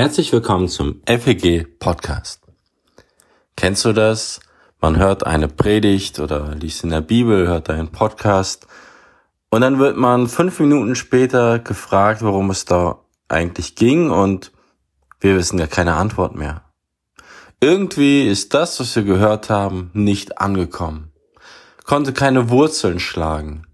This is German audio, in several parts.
Herzlich willkommen zum FEG Podcast. Kennst du das? Man hört eine Predigt oder liest in der Bibel, hört einen Podcast und dann wird man fünf Minuten später gefragt, worum es da eigentlich ging und wir wissen ja keine Antwort mehr. Irgendwie ist das, was wir gehört haben, nicht angekommen, konnte keine Wurzeln schlagen.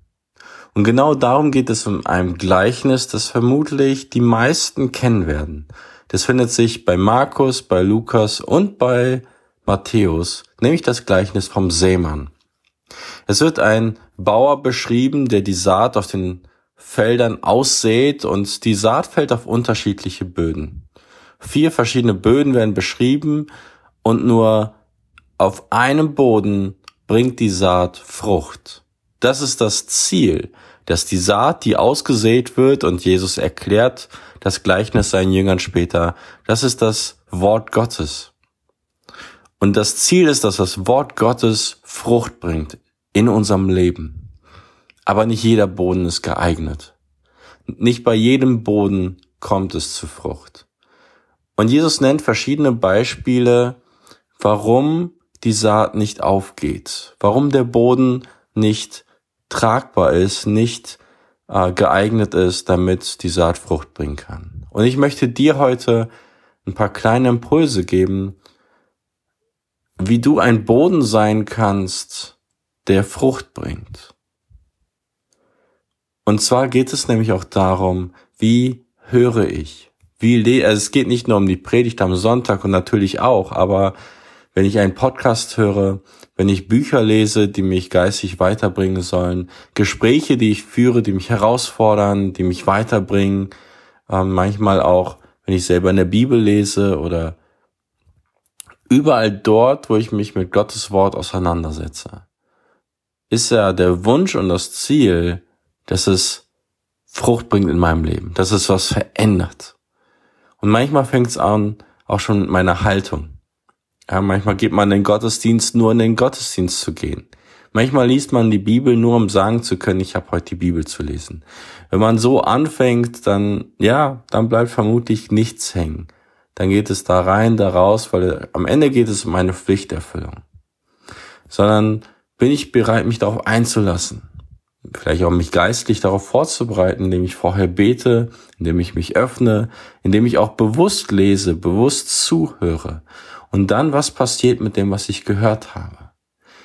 Und genau darum geht es in einem Gleichnis, das vermutlich die meisten kennen werden. Das findet sich bei Markus, bei Lukas und bei Matthäus, nämlich das Gleichnis vom Seemann. Es wird ein Bauer beschrieben, der die Saat auf den Feldern aussät und die Saat fällt auf unterschiedliche Böden. Vier verschiedene Böden werden beschrieben und nur auf einem Boden bringt die Saat Frucht. Das ist das Ziel, dass die Saat, die ausgesät wird, und Jesus erklärt das Gleichnis seinen Jüngern später, das ist das Wort Gottes. Und das Ziel ist, dass das Wort Gottes Frucht bringt in unserem Leben. Aber nicht jeder Boden ist geeignet. Nicht bei jedem Boden kommt es zu Frucht. Und Jesus nennt verschiedene Beispiele, warum die Saat nicht aufgeht, warum der Boden nicht tragbar ist, nicht äh, geeignet ist, damit die Saat Frucht bringen kann. Und ich möchte dir heute ein paar kleine Impulse geben, wie du ein Boden sein kannst, der Frucht bringt. Und zwar geht es nämlich auch darum, wie höre ich? Wie le also es geht nicht nur um die Predigt am Sonntag und natürlich auch, aber wenn ich einen Podcast höre, wenn ich Bücher lese, die mich geistig weiterbringen sollen, Gespräche, die ich führe, die mich herausfordern, die mich weiterbringen, äh, manchmal auch, wenn ich selber in der Bibel lese oder überall dort, wo ich mich mit Gottes Wort auseinandersetze, ist ja der Wunsch und das Ziel, dass es Frucht bringt in meinem Leben, dass es was verändert. Und manchmal fängt es an, auch schon mit meiner Haltung. Ja, manchmal geht man in den Gottesdienst nur in den Gottesdienst zu gehen. Manchmal liest man die Bibel nur, um sagen zu können, ich habe heute die Bibel zu lesen. Wenn man so anfängt, dann, ja, dann bleibt vermutlich nichts hängen. Dann geht es da rein, da raus, weil am Ende geht es um eine Pflichterfüllung. Sondern bin ich bereit, mich darauf einzulassen. Vielleicht auch mich geistlich darauf vorzubereiten, indem ich vorher bete, indem ich mich öffne, indem ich auch bewusst lese, bewusst zuhöre und dann, was passiert mit dem, was ich gehört habe.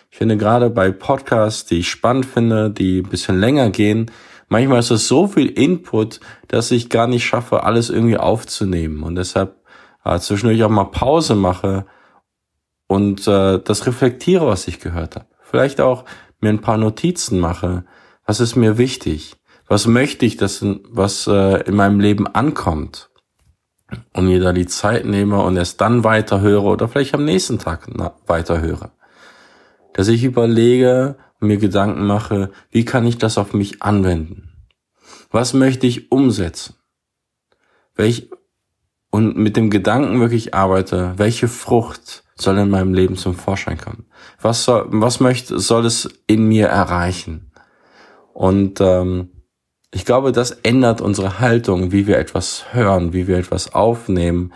Ich finde gerade bei Podcasts, die ich spannend finde, die ein bisschen länger gehen, manchmal ist es so viel Input, dass ich gar nicht schaffe, alles irgendwie aufzunehmen und deshalb äh, zwischendurch auch mal Pause mache und äh, das reflektiere, was ich gehört habe. Vielleicht auch mir ein paar Notizen mache. Was ist mir wichtig? Was möchte ich, dass was äh, in meinem Leben ankommt? Und mir da die Zeit nehme und erst dann weiterhöre oder vielleicht am nächsten Tag weiterhöre. Dass ich überlege und mir Gedanken mache, wie kann ich das auf mich anwenden? Was möchte ich umsetzen? Welch, und mit dem Gedanken wirklich arbeite, welche Frucht soll in meinem Leben zum Vorschein kommen? Was soll, was möchte, soll es in mir erreichen? Und ähm, ich glaube, das ändert unsere Haltung, wie wir etwas hören, wie wir etwas aufnehmen.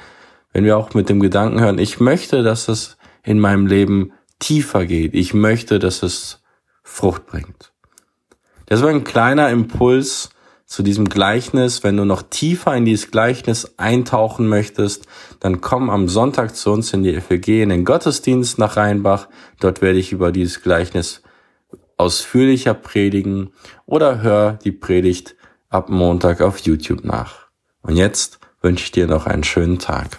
Wenn wir auch mit dem Gedanken hören, ich möchte, dass es in meinem Leben tiefer geht. Ich möchte, dass es Frucht bringt. Das war ein kleiner Impuls zu diesem Gleichnis. Wenn du noch tiefer in dieses Gleichnis eintauchen möchtest, dann komm am Sonntag zu uns in die FEG in den Gottesdienst nach Rheinbach. Dort werde ich über dieses Gleichnis ausführlicher predigen oder hör die Predigt ab Montag auf YouTube nach. Und jetzt wünsche ich dir noch einen schönen Tag.